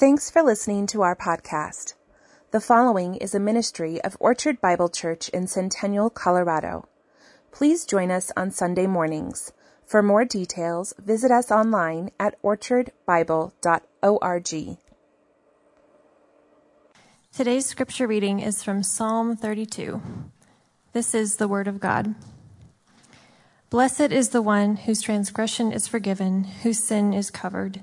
Thanks for listening to our podcast. The following is a ministry of Orchard Bible Church in Centennial, Colorado. Please join us on Sunday mornings. For more details, visit us online at orchardbible.org. Today's scripture reading is from Psalm 32. This is the Word of God. Blessed is the one whose transgression is forgiven, whose sin is covered.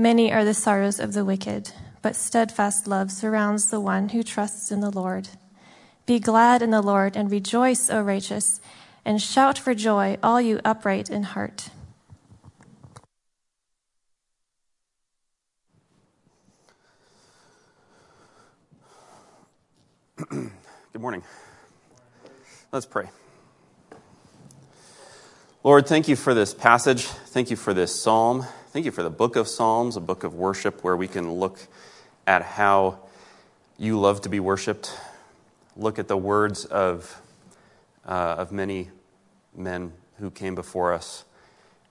Many are the sorrows of the wicked, but steadfast love surrounds the one who trusts in the Lord. Be glad in the Lord and rejoice, O righteous, and shout for joy, all you upright in heart. Good morning. Let's pray. Lord, thank you for this passage. Thank you for this psalm. Thank you for the book of Psalms, a book of worship where we can look at how you love to be worshiped, look at the words of, uh, of many men who came before us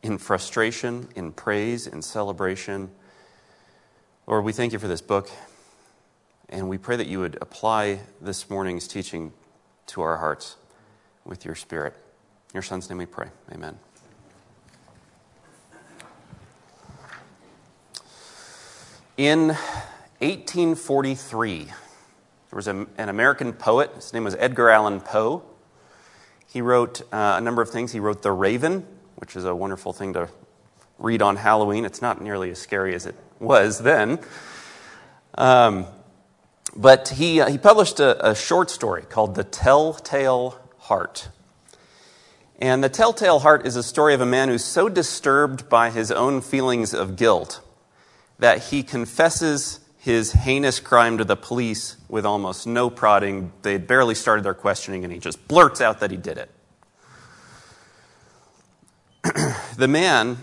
in frustration, in praise, in celebration. Lord, we thank you for this book, and we pray that you would apply this morning's teaching to our hearts with your Spirit. In your Son's name we pray. Amen. In 1843, there was a, an American poet. His name was Edgar Allan Poe. He wrote uh, a number of things. He wrote The Raven, which is a wonderful thing to read on Halloween. It's not nearly as scary as it was then. Um, but he, uh, he published a, a short story called The Telltale Heart. And The Telltale Heart is a story of a man who's so disturbed by his own feelings of guilt that he confesses his heinous crime to the police with almost no prodding. They had barely started their questioning, and he just blurts out that he did it. the man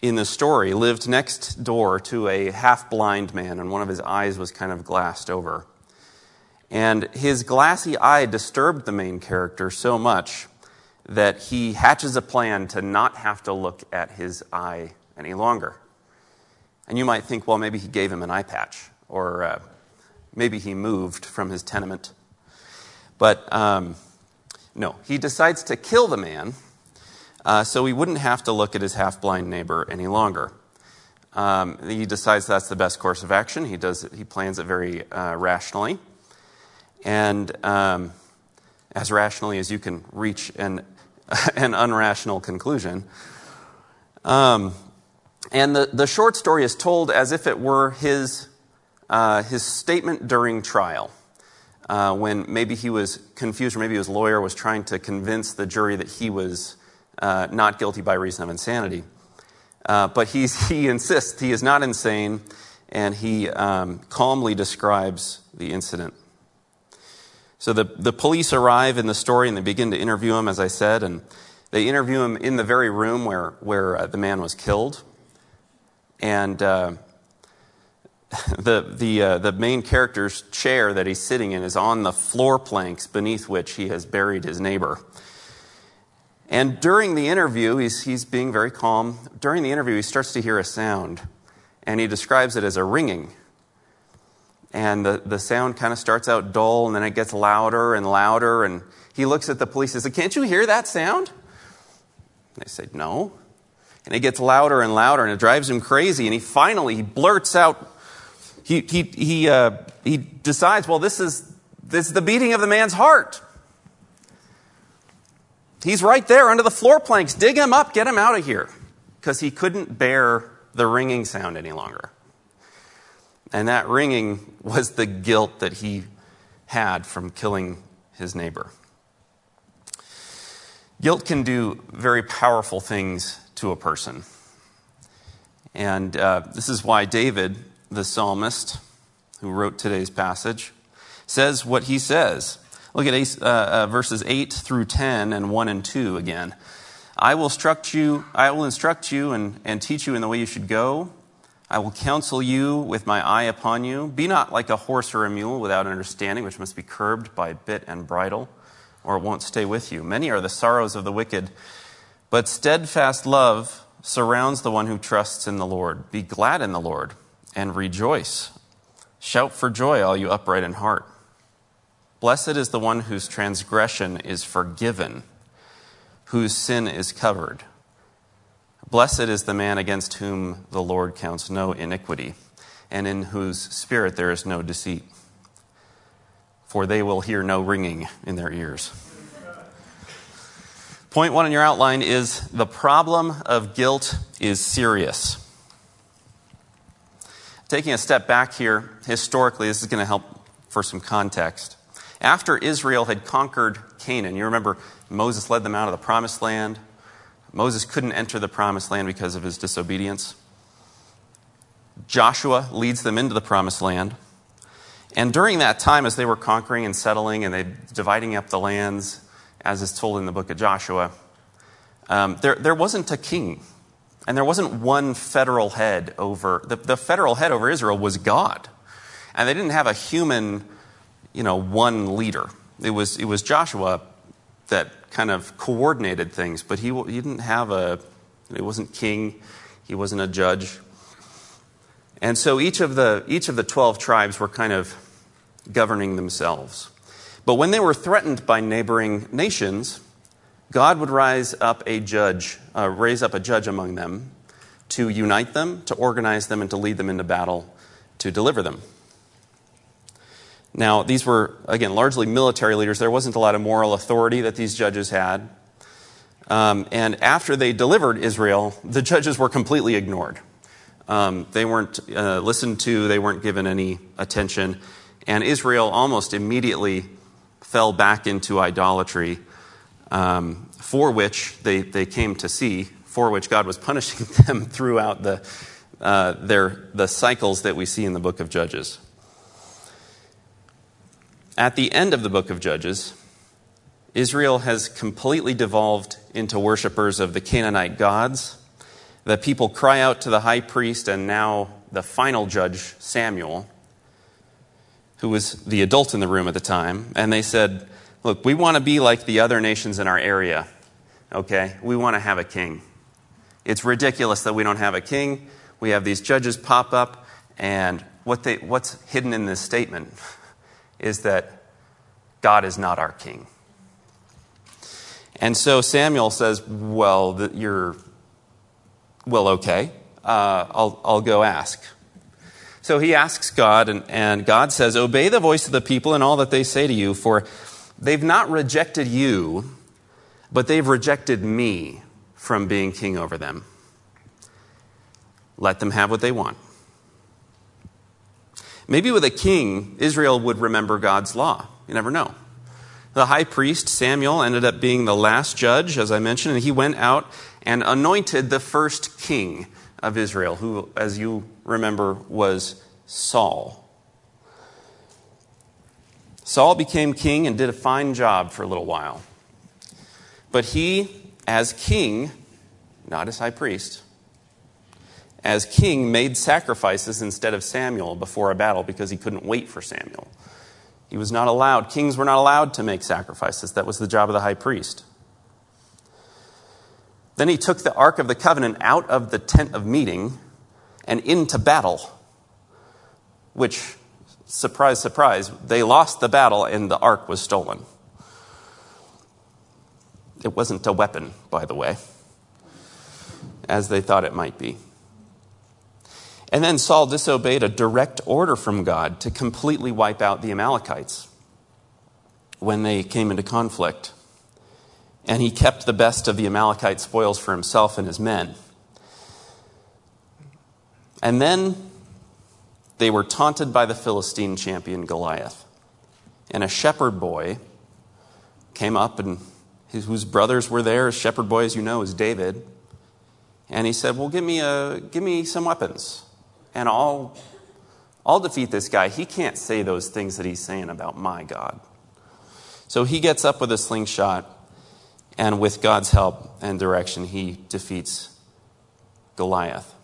in the story lived next door to a half blind man, and one of his eyes was kind of glassed over. And his glassy eye disturbed the main character so much that he hatches a plan to not have to look at his eye any longer. And you might think, well, maybe he gave him an eye patch, or uh, maybe he moved from his tenement. But um, no, he decides to kill the man uh, so he wouldn't have to look at his half blind neighbor any longer. Um, he decides that's the best course of action. He, does it, he plans it very uh, rationally. And um, as rationally as you can reach an, an unrational conclusion. Um, and the, the short story is told as if it were his, uh, his statement during trial, uh, when maybe he was confused, or maybe his lawyer was trying to convince the jury that he was uh, not guilty by reason of insanity. Uh, but he's, he insists he is not insane, and he um, calmly describes the incident. So the, the police arrive in the story and they begin to interview him, as I said, and they interview him in the very room where, where uh, the man was killed. And uh, the, the, uh, the main character's chair that he's sitting in is on the floor planks beneath which he has buried his neighbor. And during the interview, he's, he's being very calm. During the interview, he starts to hear a sound, and he describes it as a ringing. And the, the sound kind of starts out dull, and then it gets louder and louder. And he looks at the police and says, Can't you hear that sound? They say, No. And it gets louder and louder, and it drives him crazy. And he finally he blurts out, he, he, he, uh, he decides, well, this is, this is the beating of the man's heart. He's right there under the floor planks. Dig him up, get him out of here. Because he couldn't bear the ringing sound any longer. And that ringing was the guilt that he had from killing his neighbor. Guilt can do very powerful things to a person. And uh, this is why David, the psalmist who wrote today's passage, says what he says. Look at uh, uh, verses 8 through 10 and 1 and 2 again. I will instruct you, I will instruct you and, and teach you in the way you should go. I will counsel you with my eye upon you. Be not like a horse or a mule without understanding, which must be curbed by bit and bridle, or it won't stay with you. Many are the sorrows of the wicked, but steadfast love surrounds the one who trusts in the Lord. Be glad in the Lord and rejoice. Shout for joy, all you upright in heart. Blessed is the one whose transgression is forgiven, whose sin is covered. Blessed is the man against whom the Lord counts no iniquity, and in whose spirit there is no deceit. For they will hear no ringing in their ears. Point one in your outline is the problem of guilt is serious. Taking a step back here, historically, this is going to help for some context. After Israel had conquered Canaan, you remember Moses led them out of the promised land. Moses couldn't enter the promised land because of his disobedience. Joshua leads them into the promised land. And during that time, as they were conquering and settling and they dividing up the lands, as is told in the book of Joshua, um, there, there wasn't a king. And there wasn't one federal head over, the, the federal head over Israel was God. And they didn't have a human, you know, one leader. It was, it was Joshua that kind of coordinated things, but he, he didn't have a, he wasn't king, he wasn't a judge. And so each of the, each of the 12 tribes were kind of governing themselves. But when they were threatened by neighboring nations, God would rise up a judge, uh, raise up a judge among them to unite them, to organize them, and to lead them into battle to deliver them. Now, these were, again, largely military leaders. There wasn't a lot of moral authority that these judges had. Um, and after they delivered Israel, the judges were completely ignored. Um, they weren't uh, listened to, they weren't given any attention. And Israel almost immediately fell back into idolatry, um, for which they, they came to see, for which God was punishing them throughout the, uh, their, the cycles that we see in the book of Judges. At the end of the book of Judges, Israel has completely devolved into worshippers of the Canaanite gods. The people cry out to the high priest and now the final judge, Samuel, who was the adult in the room at the time, and they said, Look, we want to be like the other nations in our area, okay? We want to have a king. It's ridiculous that we don't have a king. We have these judges pop up, and what they, what's hidden in this statement? is that God is not our king. And so Samuel says, Well, you're, well, okay, uh, I'll, I'll go ask. So he asks God, and, and God says, Obey the voice of the people and all that they say to you, for they've not rejected you, but they've rejected me from being king over them. Let them have what they want. Maybe with a king, Israel would remember God's law. You never know. The high priest, Samuel, ended up being the last judge, as I mentioned, and he went out and anointed the first king of Israel, who, as you remember, was Saul. Saul became king and did a fine job for a little while. But he, as king, not as high priest, as king, made sacrifices instead of Samuel before a battle because he couldn't wait for Samuel. He was not allowed, kings were not allowed to make sacrifices. That was the job of the high priest. Then he took the Ark of the Covenant out of the tent of meeting and into battle, which, surprise, surprise, they lost the battle and the Ark was stolen. It wasn't a weapon, by the way. as they thought it might be. And then Saul disobeyed a direct order from God to completely wipe out the Amalekites when they came into conflict. And he kept the best of the Amalekite spoils for himself and his men. And then they were taunted by the Philistine champion Goliath. And a shepherd boy came up, and his, whose brothers were there. A shepherd boy, as you know, is David. And he said, Well, give me, a, give me some weapons, and I'll, I'll defeat this guy. He can't say those things that he's saying about my God. So he gets up with a slingshot, and with God's help and direction, he defeats Goliath.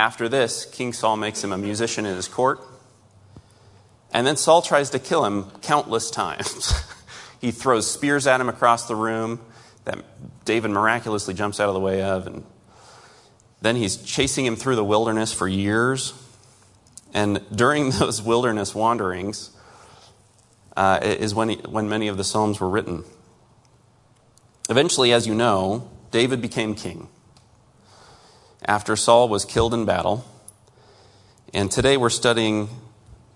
After this, King Saul makes him a musician in his court. And then Saul tries to kill him countless times. he throws spears at him across the room that David miraculously jumps out of the way of. And then he's chasing him through the wilderness for years. And during those wilderness wanderings uh, is when, he, when many of the Psalms were written. Eventually, as you know, David became king after Saul was killed in battle. And today we're studying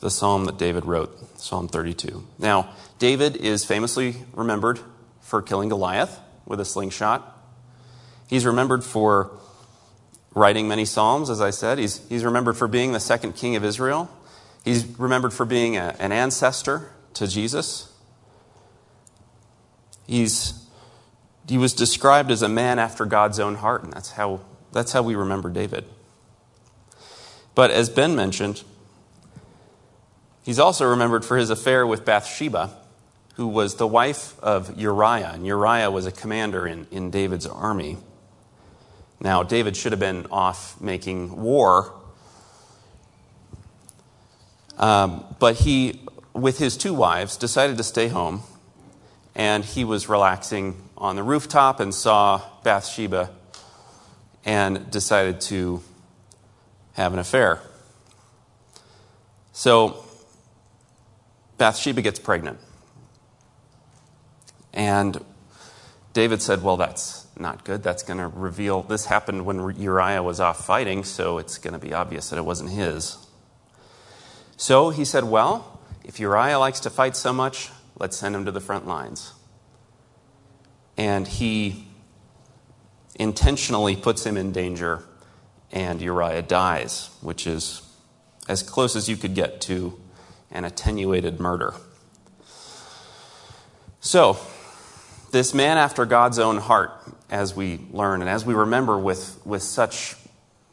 the psalm that David wrote, Psalm 32. Now, David is famously remembered for killing Goliath with a slingshot. He's remembered for writing many psalms, as I said. He's, he's remembered for being the second king of Israel. He's remembered for being a, an ancestor to Jesus. He's, he was described as a man after God's own heart, and that's how that's how we remember David. But as Ben mentioned, he's also remembered for his affair with Bathsheba, who was the wife of Uriah. And Uriah was a commander in, in David's army. Now, David should have been off making war. Um, but he, with his two wives, decided to stay home. And he was relaxing on the rooftop and saw Bathsheba and decided to have an affair. So Bathsheba gets pregnant. And David said, Well, that's not good. That's going to reveal this happened when Uriah was off fighting, so it's going to be obvious that it wasn't his. So he said, Well, if Uriah likes to fight so much, let's send him to the front lines. And he intentionally puts him in danger, and Uriah dies, which is as close as you could get to an attenuated murder. So, this man after God's own heart, as we learn and as we remember with, with such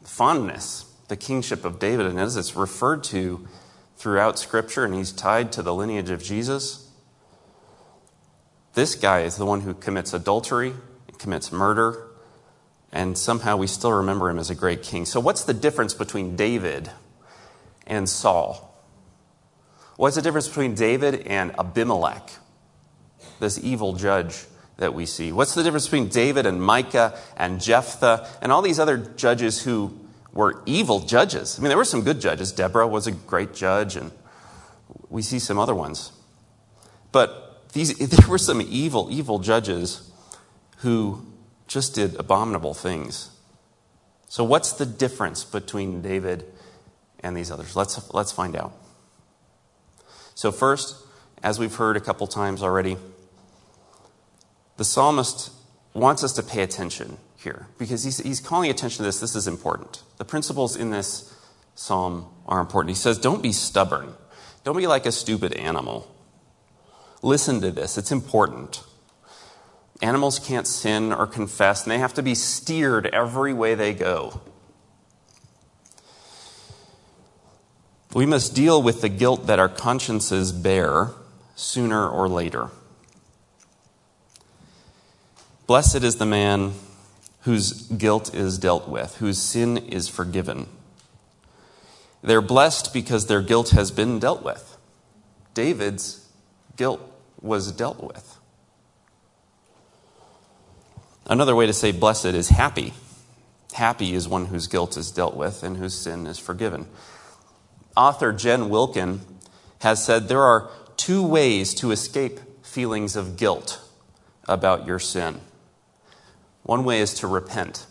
fondness, the kingship of David, and as it's referred to throughout Scripture, and he's tied to the lineage of Jesus. This guy is the one who commits adultery, commits murder, and somehow we still remember him as a great king. So, what's the difference between David and Saul? What's the difference between David and Abimelech, this evil judge that we see? What's the difference between David and Micah and Jephthah and all these other judges who were evil judges? I mean, there were some good judges. Deborah was a great judge, and we see some other ones. But these, there were some evil, evil judges who just did abominable things. So, what's the difference between David and these others? Let's, let's find out. So, first, as we've heard a couple times already, the psalmist wants us to pay attention here because he's, he's calling attention to this. This is important. The principles in this psalm are important. He says, Don't be stubborn, don't be like a stupid animal. Listen to this, it's important. Animals can't sin or confess, and they have to be steered every way they go. We must deal with the guilt that our consciences bear sooner or later. Blessed is the man whose guilt is dealt with, whose sin is forgiven. They're blessed because their guilt has been dealt with. David's guilt was dealt with. Another way to say blessed is happy. Happy is one whose guilt is dealt with and whose sin is forgiven. Author Jen Wilkin has said there are two ways to escape feelings of guilt about your sin. One way is to repent.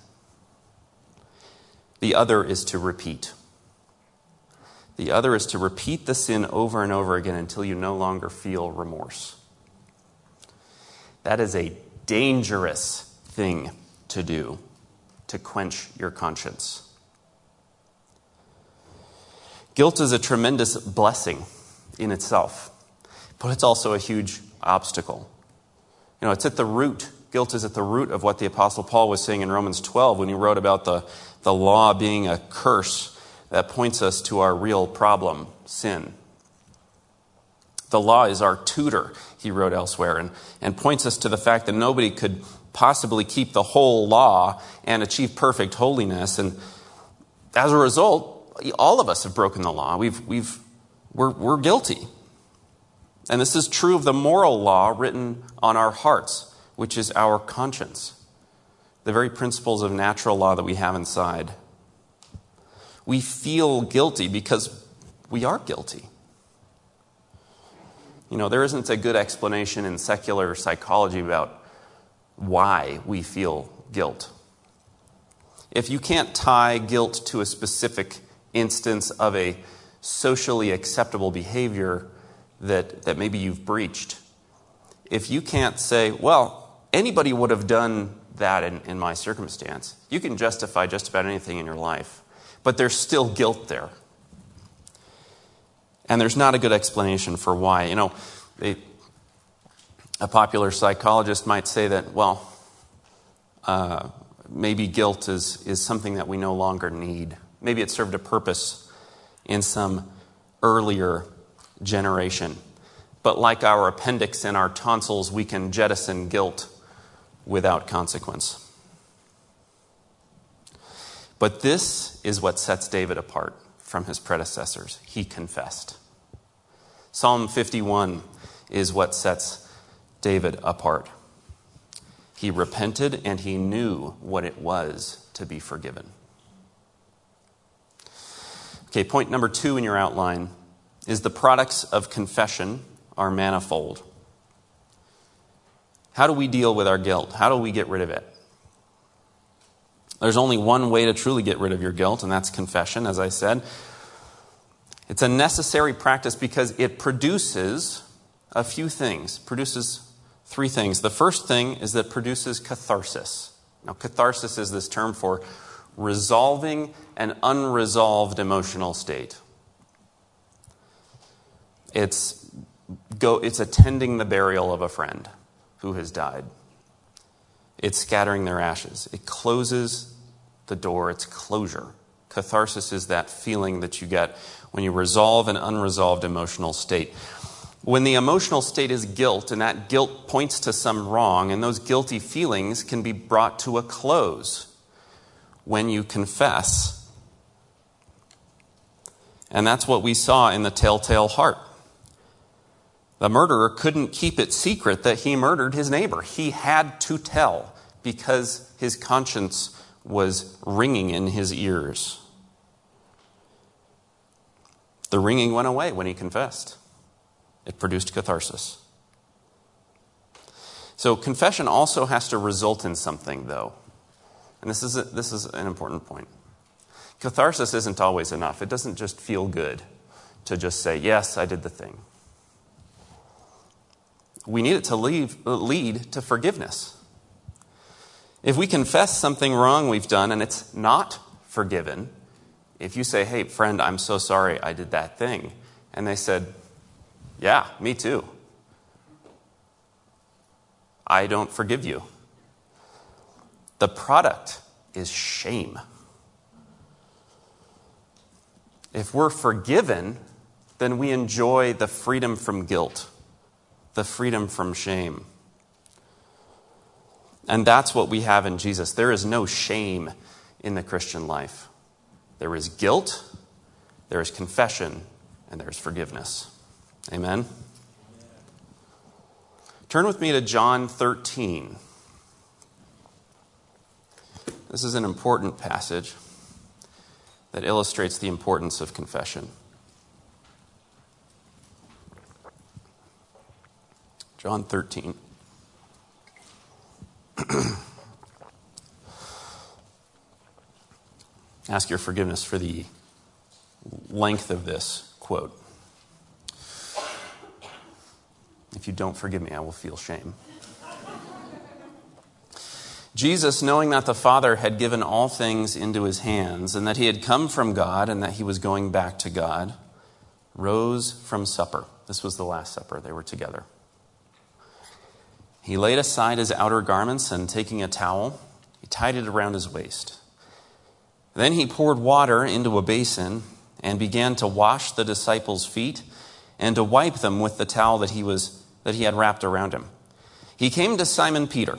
The other is to repeat. The other is to repeat the sin over and over again until you no longer feel remorse. That is a dangerous thing to do to quench your conscience. Guilt is a tremendous blessing in itself, but it's also a huge obstacle. You know, it's at the root. Guilt is at the root of what the Apostle Paul was saying in Romans 12 when he wrote about the, the law being a curse that points us to our real problem sin. The law is our tutor, he wrote elsewhere, and, and points us to the fact that nobody could possibly keep the whole law and achieve perfect holiness. And as a result, all of us have broken the law. We've, we've, we're, we're guilty. And this is true of the moral law written on our hearts, which is our conscience, the very principles of natural law that we have inside. We feel guilty because we are guilty. You know, there isn't a good explanation in secular psychology about why we feel guilt. If you can't tie guilt to a specific instance of a socially acceptable behavior that, that maybe you've breached, if you can't say, well, anybody would have done that in, in my circumstance, you can justify just about anything in your life but there's still guilt there. And there's not a good explanation for why. You know, they, a popular psychologist might say that, well, uh, maybe guilt is, is something that we no longer need. Maybe it served a purpose in some earlier generation. But like our appendix and our tonsils, we can jettison guilt without consequence. But this is what sets David apart from his predecessors. He confessed. Psalm 51 is what sets David apart. He repented and he knew what it was to be forgiven. Okay, point number two in your outline is the products of confession are manifold. How do we deal with our guilt? How do we get rid of it? There's only one way to truly get rid of your guilt, and that's confession, as I said. It's a necessary practice because it produces a few things, produces three things. The first thing is that produces catharsis. Now, catharsis is this term for resolving an unresolved emotional state. It's, go, it's attending the burial of a friend who has died. It's scattering their ashes. It closes the door, it's closure. Catharsis is that feeling that you get when you resolve an unresolved emotional state. When the emotional state is guilt, and that guilt points to some wrong, and those guilty feelings can be brought to a close when you confess. And that's what we saw in the telltale heart. The murderer couldn't keep it secret that he murdered his neighbor. He had to tell because his conscience was ringing in his ears. The ringing went away when he confessed, it produced catharsis. So, confession also has to result in something, though. And this is, a, this is an important point. Catharsis isn't always enough. It doesn't just feel good to just say, Yes, I did the thing. We need it to leave, lead to forgiveness. If we confess something wrong we've done and it's not forgiven, if you say, hey, friend, I'm so sorry I did that thing, and they said, yeah, me too, I don't forgive you. The product is shame. If we're forgiven, then we enjoy the freedom from guilt, the freedom from shame. And that's what we have in Jesus. There is no shame in the Christian life. There is guilt, there is confession, and there is forgiveness. Amen? Turn with me to John 13. This is an important passage that illustrates the importance of confession. John 13. ask your forgiveness for the length of this quote. If you don't forgive me, I will feel shame. Jesus, knowing that the Father had given all things into his hands and that he had come from God and that he was going back to God, rose from supper. This was the Last Supper. They were together. He laid aside his outer garments and taking a towel, he tied it around his waist. Then he poured water into a basin and began to wash the disciples' feet and to wipe them with the towel that he, was, that he had wrapped around him. He came to Simon Peter,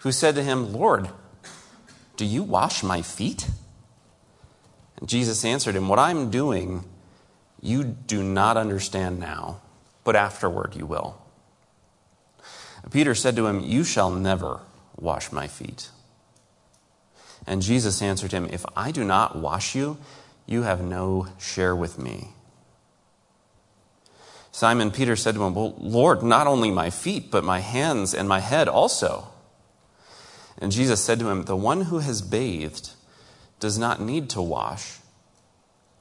who said to him, Lord, do you wash my feet? And Jesus answered him, What I'm doing, you do not understand now, but afterward you will. Peter said to him, You shall never wash my feet. And Jesus answered him, If I do not wash you, you have no share with me. Simon Peter said to him, Well, Lord, not only my feet, but my hands and my head also. And Jesus said to him, The one who has bathed does not need to wash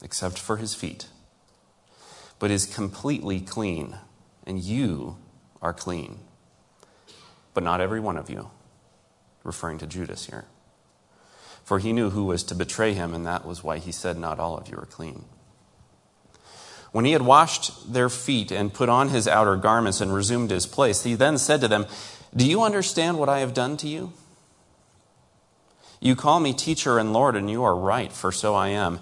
except for his feet, but is completely clean, and you are clean. But not every one of you, referring to Judas here. For he knew who was to betray him, and that was why he said, Not all of you are clean. When he had washed their feet and put on his outer garments and resumed his place, he then said to them, Do you understand what I have done to you? You call me teacher and Lord, and you are right, for so I am.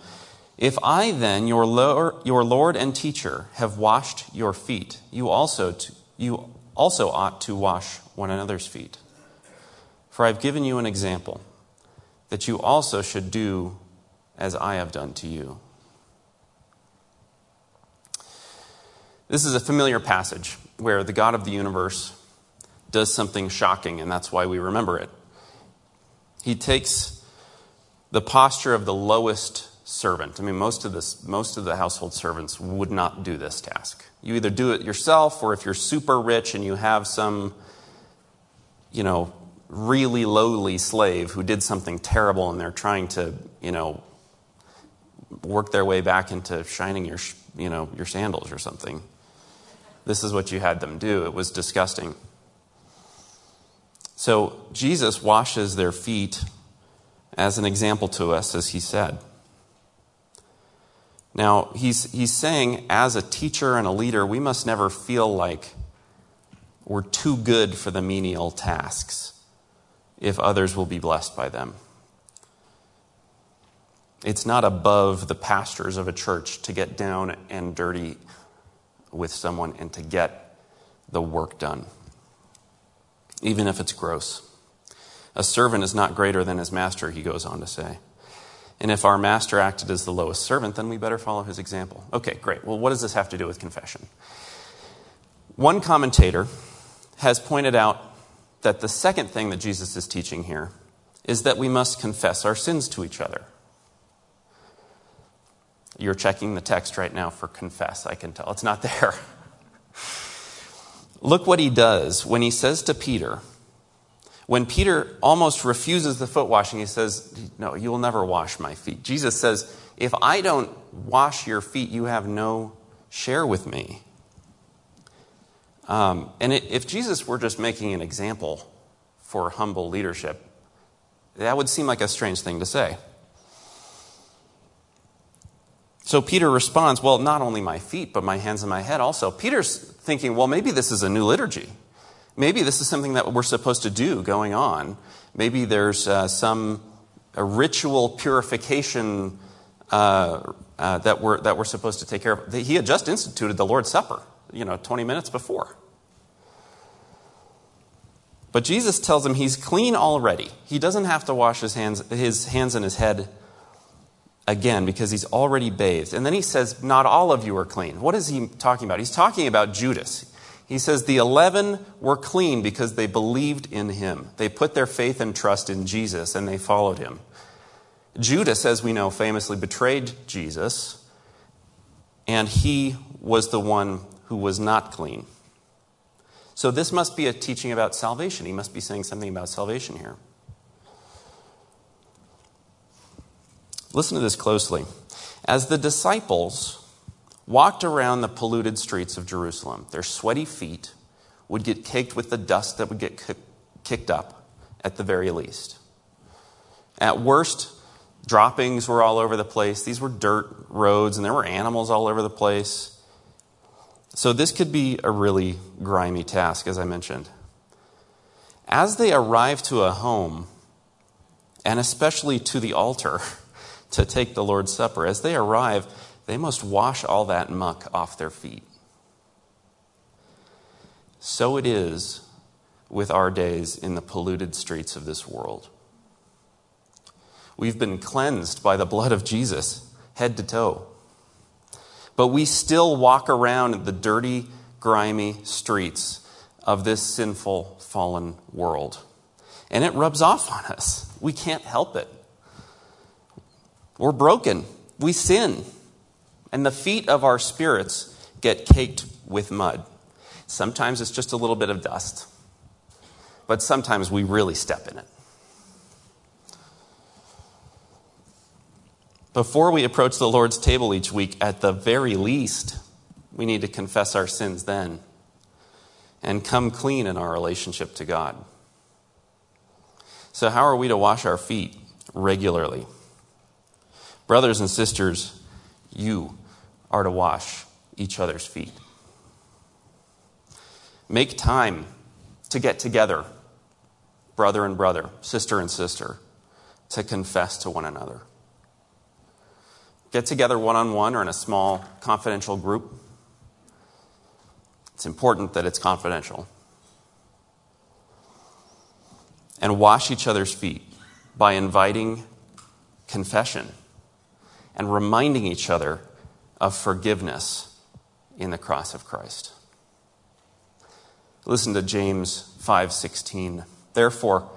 If I then, your Lord, and teacher, have washed your feet, you also, you also ought to wash one another's feet. For I have given you an example that you also should do as I have done to you. This is a familiar passage where the God of the universe does something shocking, and that's why we remember it. He takes the posture of the lowest servant. I mean, most of, this, most of the household servants would not do this task. You either do it yourself, or if you're super rich and you have some, you know, really lowly slave who did something terrible and they're trying to, you know, work their way back into shining your, you know, your sandals or something. This is what you had them do. It was disgusting. So Jesus washes their feet as an example to us, as he said. Now, he's, he's saying, as a teacher and a leader, we must never feel like we're too good for the menial tasks if others will be blessed by them. It's not above the pastors of a church to get down and dirty with someone and to get the work done, even if it's gross. A servant is not greater than his master, he goes on to say. And if our master acted as the lowest servant, then we better follow his example. Okay, great. Well, what does this have to do with confession? One commentator has pointed out that the second thing that Jesus is teaching here is that we must confess our sins to each other. You're checking the text right now for confess, I can tell. It's not there. Look what he does when he says to Peter, when Peter almost refuses the foot washing, he says, No, you will never wash my feet. Jesus says, If I don't wash your feet, you have no share with me. Um, and it, if Jesus were just making an example for humble leadership, that would seem like a strange thing to say. So Peter responds, Well, not only my feet, but my hands and my head also. Peter's thinking, Well, maybe this is a new liturgy. Maybe this is something that we're supposed to do going on. Maybe there's uh, some a ritual purification uh, uh, that, we're, that we're supposed to take care of. He had just instituted the Lord's Supper you know, 20 minutes before. But Jesus tells him he's clean already. He doesn't have to wash his hands, his hands and his head again because he's already bathed. And then he says, Not all of you are clean. What is he talking about? He's talking about Judas. He says, The 11 were clean because they believed in him. They put their faith and trust in Jesus and they followed him. Judas, as we know, famously betrayed Jesus, and he was the one who was not clean. So this must be a teaching about salvation. He must be saying something about salvation here. Listen to this closely. As the disciples walked around the polluted streets of Jerusalem, their sweaty feet would get caked with the dust that would get kicked up at the very least. At worst, droppings were all over the place. These were dirt roads, and there were animals all over the place. So, this could be a really grimy task, as I mentioned. As they arrive to a home, and especially to the altar to take the Lord's Supper, as they arrive, they must wash all that muck off their feet. So it is with our days in the polluted streets of this world. We've been cleansed by the blood of Jesus, head to toe. But we still walk around the dirty, grimy streets of this sinful, fallen world. And it rubs off on us. We can't help it. We're broken. We sin. And the feet of our spirits get caked with mud. Sometimes it's just a little bit of dust, but sometimes we really step in it. Before we approach the Lord's table each week, at the very least, we need to confess our sins then and come clean in our relationship to God. So, how are we to wash our feet regularly? Brothers and sisters, you are to wash each other's feet. Make time to get together, brother and brother, sister and sister, to confess to one another. Get together one on one or in a small confidential group it's important that it's confidential. And wash each other's feet by inviting confession and reminding each other of forgiveness in the cross of Christ. Listen to James 5:16. Therefore,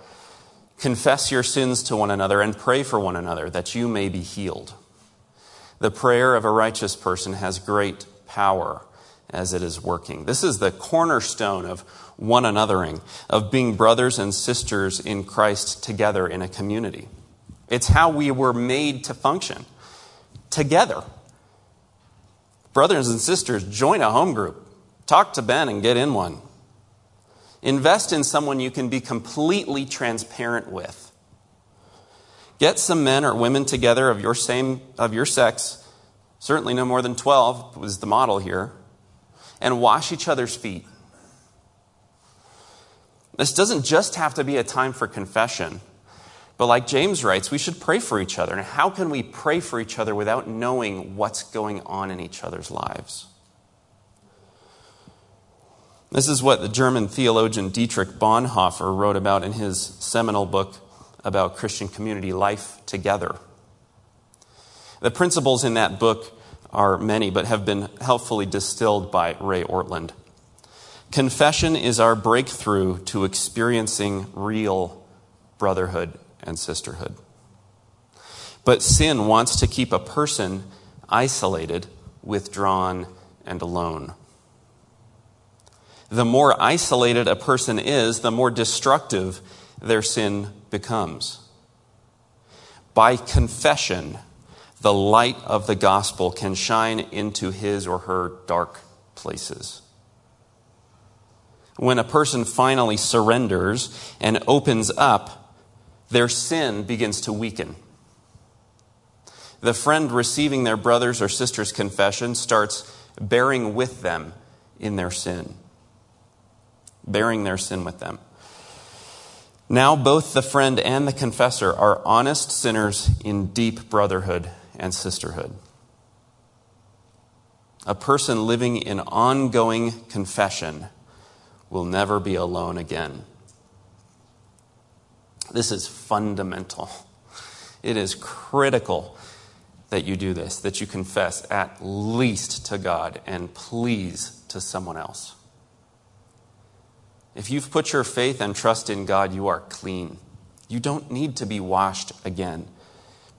confess your sins to one another and pray for one another that you may be healed. The prayer of a righteous person has great power as it is working. This is the cornerstone of one anothering, of being brothers and sisters in Christ together in a community. It's how we were made to function together. Brothers and sisters, join a home group. Talk to Ben and get in one. Invest in someone you can be completely transparent with. Get some men or women together of your same of your sex, certainly no more than 12 was the model here and wash each other's feet. This doesn't just have to be a time for confession, but like James writes, we should pray for each other. And how can we pray for each other without knowing what's going on in each other's lives? This is what the German theologian Dietrich Bonhoeffer wrote about in his seminal book about Christian community life together. The principles in that book are many, but have been helpfully distilled by Ray Ortlund. Confession is our breakthrough to experiencing real brotherhood and sisterhood. But sin wants to keep a person isolated, withdrawn, and alone. The more isolated a person is, the more destructive their sin becomes. By confession, the light of the gospel can shine into his or her dark places. When a person finally surrenders and opens up, their sin begins to weaken. The friend receiving their brother's or sister's confession starts bearing with them in their sin, bearing their sin with them. Now, both the friend and the confessor are honest sinners in deep brotherhood and sisterhood. A person living in ongoing confession will never be alone again. This is fundamental. It is critical that you do this, that you confess at least to God and please to someone else. If you've put your faith and trust in God, you are clean. You don't need to be washed again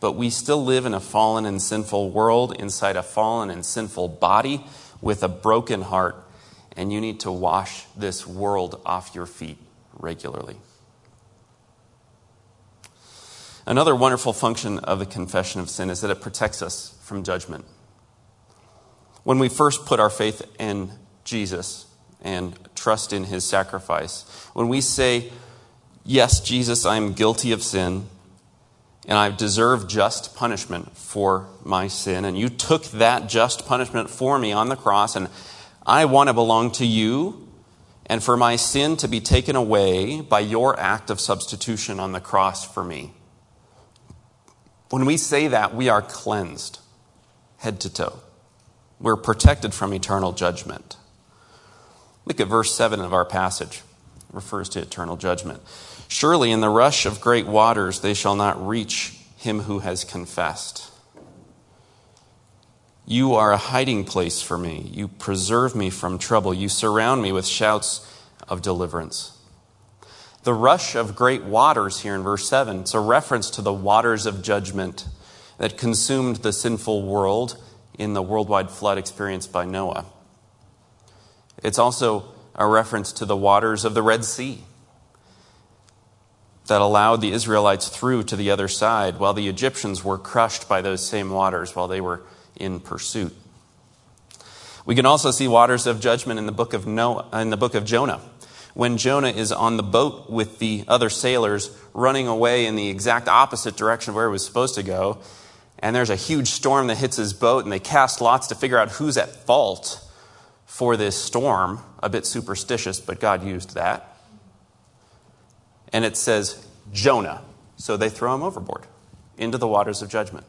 but we still live in a fallen and sinful world inside a fallen and sinful body with a broken heart, and you need to wash this world off your feet regularly. Another wonderful function of the confession of sin is that it protects us from judgment. When we first put our faith in Jesus and trust in his sacrifice, when we say, Yes, Jesus, I am guilty of sin, and I deserve just punishment for my sin, and you took that just punishment for me on the cross, and I want to belong to you, and for my sin to be taken away by your act of substitution on the cross for me. When we say that, we are cleansed head to toe. We're protected from eternal judgment. Look at verse 7 of our passage. It refers to eternal judgment. Surely in the rush of great waters they shall not reach him who has confessed. You are a hiding place for me. You preserve me from trouble. You surround me with shouts of deliverance. The rush of great waters here in verse 7, it's a reference to the waters of judgment that consumed the sinful world in the worldwide flood experienced by Noah. It's also a reference to the waters of the Red Sea that allowed the Israelites through to the other side, while the Egyptians were crushed by those same waters while they were in pursuit. We can also see waters of judgment in the book of Noah, in the book of Jonah. When Jonah is on the boat with the other sailors running away in the exact opposite direction of where he was supposed to go, and there's a huge storm that hits his boat, and they cast lots to figure out who's at fault for this storm. A bit superstitious, but God used that and it says Jonah. So they throw him overboard into the waters of judgment.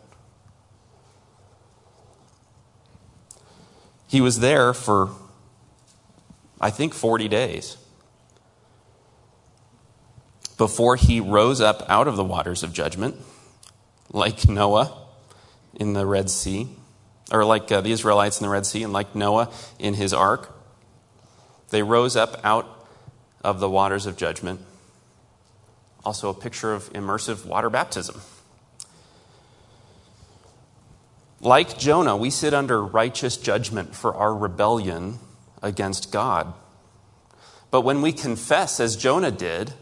He was there for, I think, 40 days before he rose up out of the waters of judgment, like Noah in the Red Sea, or like uh, the Israelites in the Red Sea, and like Noah in his ark. They rose up out of the waters of judgment also, a picture of immersive water baptism. Like Jonah, we sit under righteous judgment for our rebellion against God. But when we confess, as Jonah did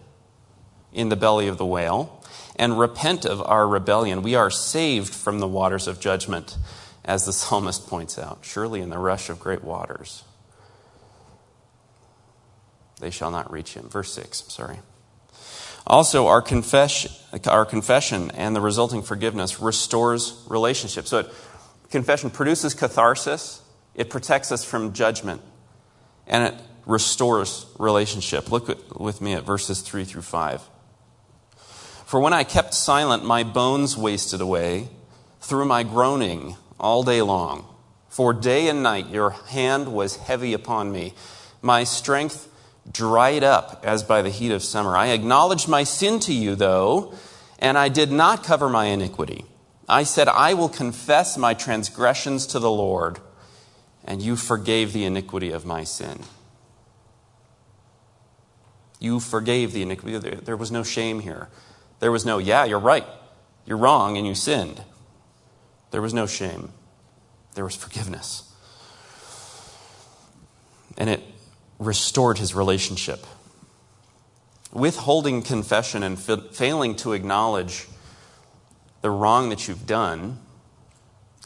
in the belly of the whale, and repent of our rebellion, we are saved from the waters of judgment, as the psalmist points out. Surely in the rush of great waters, they shall not reach him. Verse 6, sorry. Also, our, our confession and the resulting forgiveness restores relationships. So, it, confession produces catharsis, it protects us from judgment, and it restores relationship. Look with me at verses 3 through 5. For when I kept silent, my bones wasted away through my groaning all day long. For day and night your hand was heavy upon me. My strength dried up as by the heat of summer. I acknowledged my sin to you, though, and I did not cover my iniquity. I said, I will confess my transgressions to the Lord, and you forgave the iniquity of my sin. You forgave the iniquity. There was no shame here. There was no, yeah, you're right. You're wrong, and you sinned. There was no shame. There was forgiveness. And it restored his relationship. Withholding confession and failing to acknowledge the wrong that you've done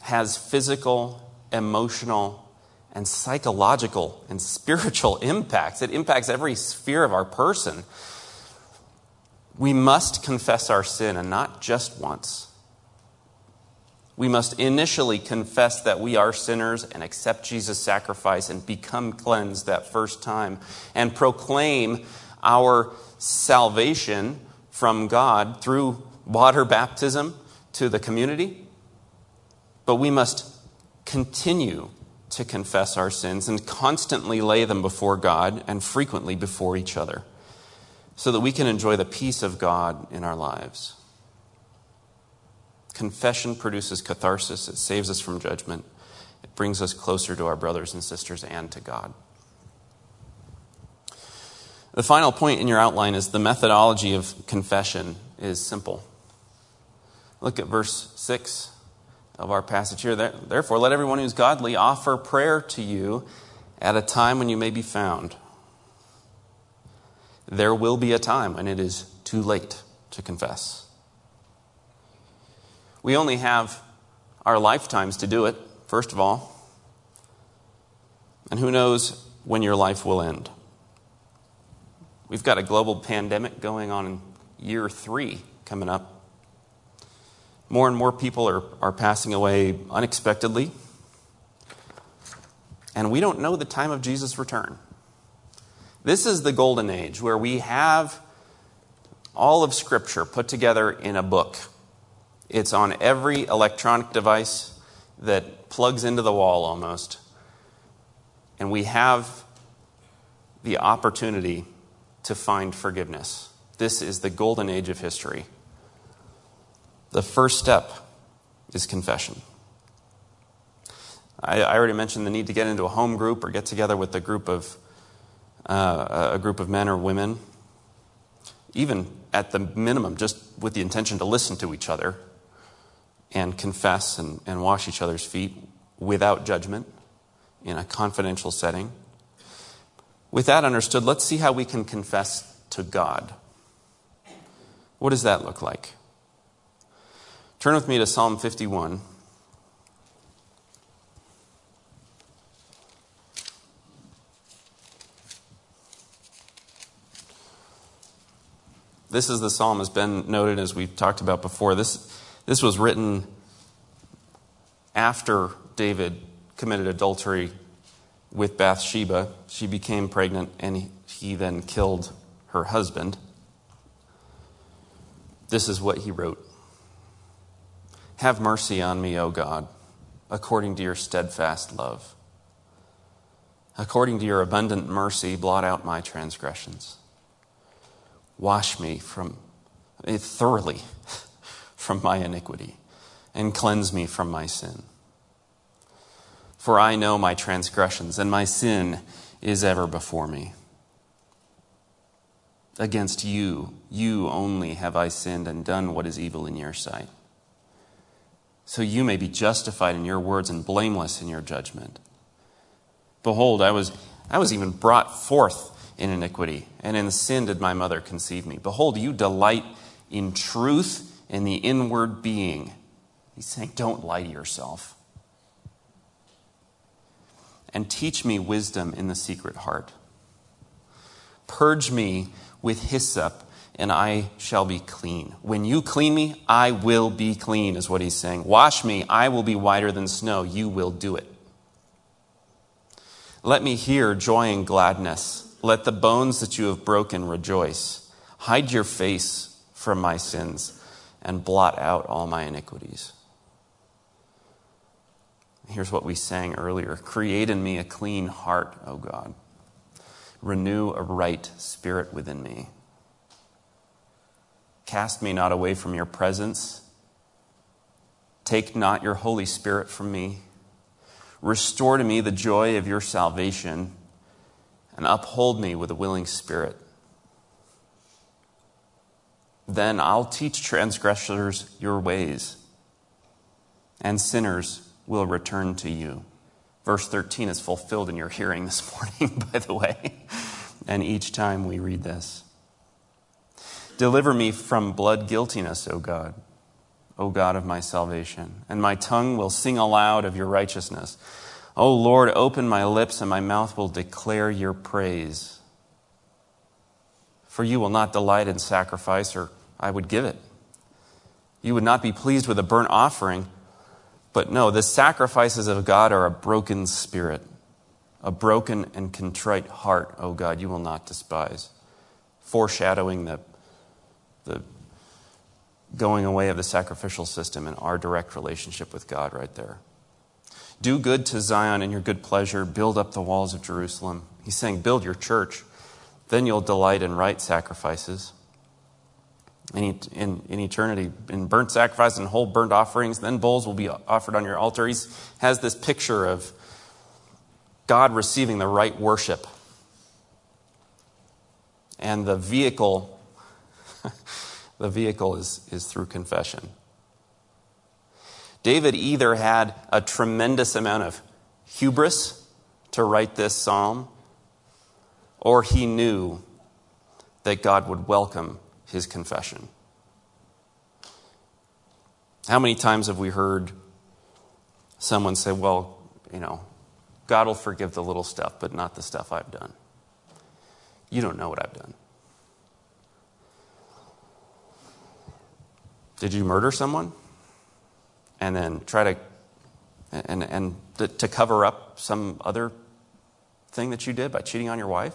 has physical, emotional, and psychological and spiritual impacts. It impacts every sphere of our person. We must confess our sin, and not just once we must initially confess that we are sinners and accept Jesus' sacrifice and become cleansed that first time and proclaim our salvation from God through water baptism to the community. But we must continue to confess our sins and constantly lay them before God and frequently before each other so that we can enjoy the peace of God in our lives. Confession produces catharsis, it saves us from judgment, it brings us closer to our brothers and sisters and to God. The final point in your outline is the methodology of confession is simple. Look at verse 6 of our passage here. Therefore, let everyone who's godly offer prayer to you at a time when you may be found. There will be a time when it is too late to confess. We only have our lifetimes to do it, first of all. And who knows when your life will end? We've got a global pandemic going on in year three coming up. More and more people are, are passing away unexpectedly. And we don't know the time of Jesus' return. This is the golden age where we have all of Scripture put together in a book. It's on every electronic device that plugs into the wall almost. And we have the opportunity to find forgiveness. This is the golden age of history. The first step is confession. I, I already mentioned the need to get into a home group or get together with a group of uh, a group of men or women, even at the minimum, just with the intention to listen to each other and confess and, and wash each other's feet without judgment in a confidential setting. With that understood, let's see how we can confess to God. What does that look like? Turn with me to Psalm 51. This is the psalm, has been noted, as we talked about before. This, this was written after David committed adultery with Bathsheba. She became pregnant, and he then killed her husband. This is what he wrote Have mercy on me, O God, according to your steadfast love. According to your abundant mercy, blot out my transgressions. Wash me from eh, thoroughly from my iniquity and cleanse me from my sin. For I know my transgressions, and my sin is ever before me. Against you, you only have I sinned and done what is evil in your sight. So you may be justified in your words and blameless in your judgment. Behold, I was, I was even brought forth in iniquity, and in sin did my mother conceive me. Behold, you delight in truth in the inward being. He's saying, don't lie to yourself. And teach me wisdom in the secret heart. Purge me with hyssop, and I shall be clean. When you clean me, I will be clean, is what he's saying. Wash me, I will be whiter than snow. You will do it. Let me hear joy and gladness let the bones that you have broken rejoice. Hide your face from my sins and blot out all my iniquities. Here's what we sang earlier Create in me a clean heart, O God. Renew a right spirit within me. Cast me not away from your presence. Take not your Holy Spirit from me. Restore to me the joy of your salvation and uphold me with a willing spirit. Then I'll teach transgressors your ways, and sinners will return to you. Verse 13 is fulfilled in your hearing this morning, by the way, and each time we read this. Deliver me from blood guiltiness, O God, O God of my salvation, and my tongue will sing aloud of your righteousness. O oh Lord, open my lips, and my mouth will declare your praise. For you will not delight in sacrifice, or I would give it. You would not be pleased with a burnt offering. But no, the sacrifices of God are a broken spirit, a broken and contrite heart, O God, you will not despise. Foreshadowing the, the going away of the sacrificial system and our direct relationship with God right there. Do good to Zion in your good pleasure. Build up the walls of Jerusalem. He's saying, build your church. Then you'll delight in right sacrifices. In, in, in eternity, in burnt sacrifices and whole burnt offerings, then bulls will be offered on your altar. He has this picture of God receiving the right worship. And the vehicle, the vehicle is, is through confession. David either had a tremendous amount of hubris to write this psalm, or he knew that God would welcome his confession. How many times have we heard someone say, Well, you know, God will forgive the little stuff, but not the stuff I've done? You don't know what I've done. Did you murder someone? And then try to and, and to cover up some other thing that you did by cheating on your wife?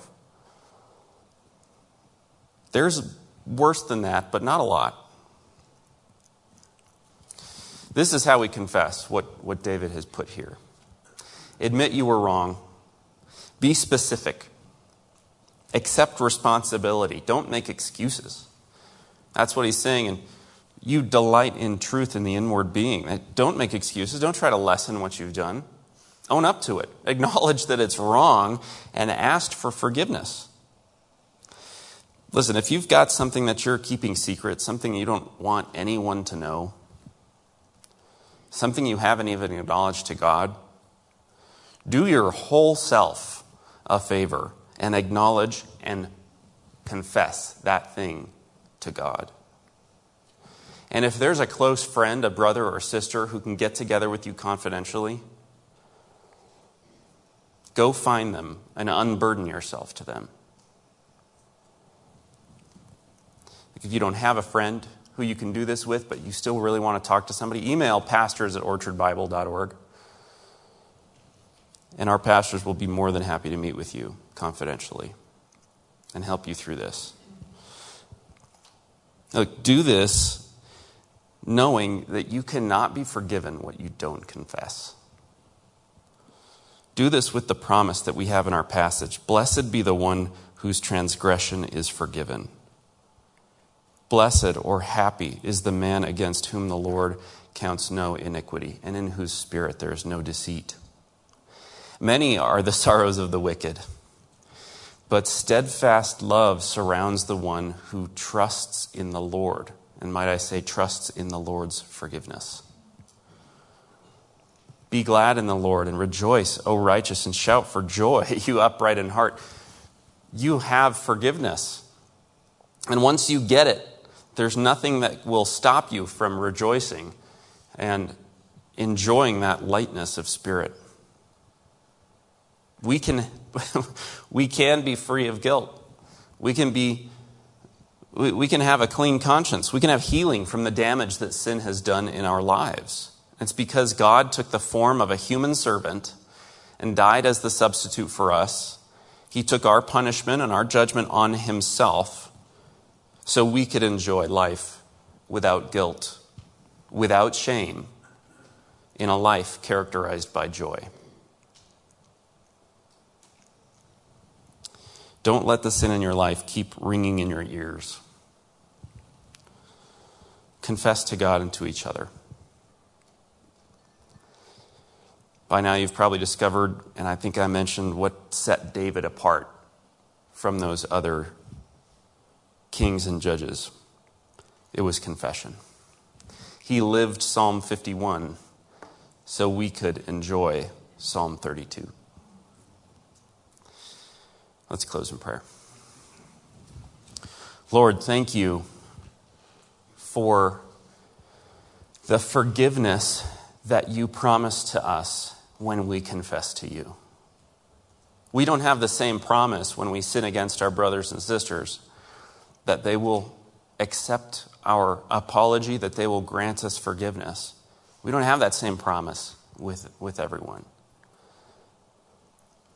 There's worse than that, but not a lot. This is how we confess what, what David has put here. Admit you were wrong. Be specific. Accept responsibility. Don't make excuses. That's what he's saying. You delight in truth in the inward being. Don't make excuses. Don't try to lessen what you've done. Own up to it. Acknowledge that it's wrong and ask for forgiveness. Listen, if you've got something that you're keeping secret, something you don't want anyone to know, something you haven't even acknowledged to God, do your whole self a favor and acknowledge and confess that thing to God. And if there's a close friend, a brother or sister who can get together with you confidentially, go find them and unburden yourself to them. If you don't have a friend who you can do this with, but you still really want to talk to somebody, email pastors at orchardbible.org. And our pastors will be more than happy to meet with you confidentially and help you through this. Look, do this knowing that you cannot be forgiven what you don't confess. Do this with the promise that we have in our passage Blessed be the one whose transgression is forgiven. Blessed or happy is the man against whom the Lord counts no iniquity, and in whose spirit there is no deceit. Many are the sorrows of the wicked, but steadfast love surrounds the one who trusts in the Lord and might I say, trusts in the Lord's forgiveness. Be glad in the Lord and rejoice, O righteous, and shout for joy, you upright in heart. You have forgiveness. And once you get it, there's nothing that will stop you from rejoicing and enjoying that lightness of spirit. We can, we can be free of guilt. We can be we, we can have a clean conscience. We can have healing from the damage that sin has done in our lives. It's because God took the form of a human servant and died as the substitute for us. He took our punishment and our judgment on himself so we could enjoy life without guilt, without shame, in a life characterized by joy. Don't let the sin in your life keep ringing in your ears. Confess to God and to each other. By now, you've probably discovered, and I think I mentioned what set David apart from those other kings and judges. It was confession. He lived Psalm 51 so we could enjoy Psalm 32. Let's close in prayer. Lord, thank you for the forgiveness that you promise to us when we confess to you. We don't have the same promise when we sin against our brothers and sisters that they will accept our apology, that they will grant us forgiveness. We don't have that same promise with, with everyone.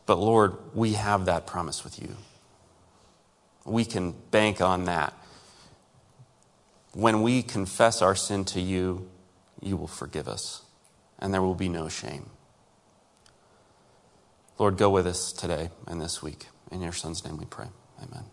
But Lord, we have that promise with you. We can bank on that. When we confess our sin to you, you will forgive us, and there will be no shame. Lord, go with us today and this week. In your Son's name we pray. Amen.